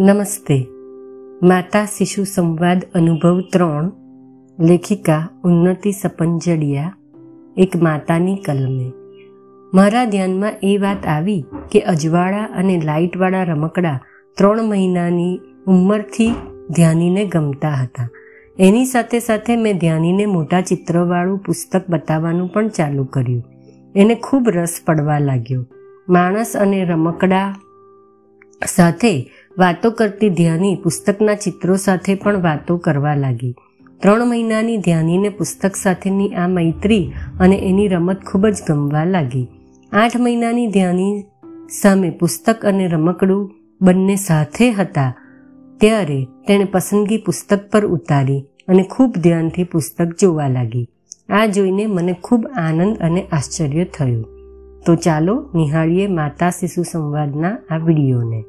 નમસ્તે. માતા શિશુ સંવાદ અનુભવ ત્રણ, લેખિકા ઉન્નતિ સપંજડિયા એક માતાની કલમે. મારા ધ્યાનમાં એ વાત આવી કે અજવાળા અને લાઇટવાળા રમકડા ત્રણ મહિનાની ઉંમરથી ધ્યાનીને ગમતા હતા. એની સાથે સાથે મેં ધ્યાનીને મોટા ચિત્રવાળું પુસ્તક બતાવવાનું પણ ચાલુ કર્યું. એને ખૂબ રસ પડવા લાગ્યો. માણસ અને રમકડા સાથે વાતો કરતી ધ્યાની પુસ્તકના ચિત્રો સાથે પણ વાતો કરવા લાગી. ત્રણ મહિનાની ધ્યાનીને પુસ્તક સાથેની આ મૈત્રી અને એની રમત ખૂબ જ ગમવા લાગી. આઠ મહિનાની ધ્યાની સામે પુસ્તક અને રમકડું બંને સાથે હતા. ત્યારે તેણે પસંદગી પુસ્તક પર ઉતારી અને ખૂબ ધ્યાનથી પુસ્તક જોવા લાગી. આ જોઈને મને ખૂબ આનંદ અને આશ્ચર્ય થયું. તો ચાલો નિહાળીએ માતા શિશુ સંવાદના આ વિડીયોને.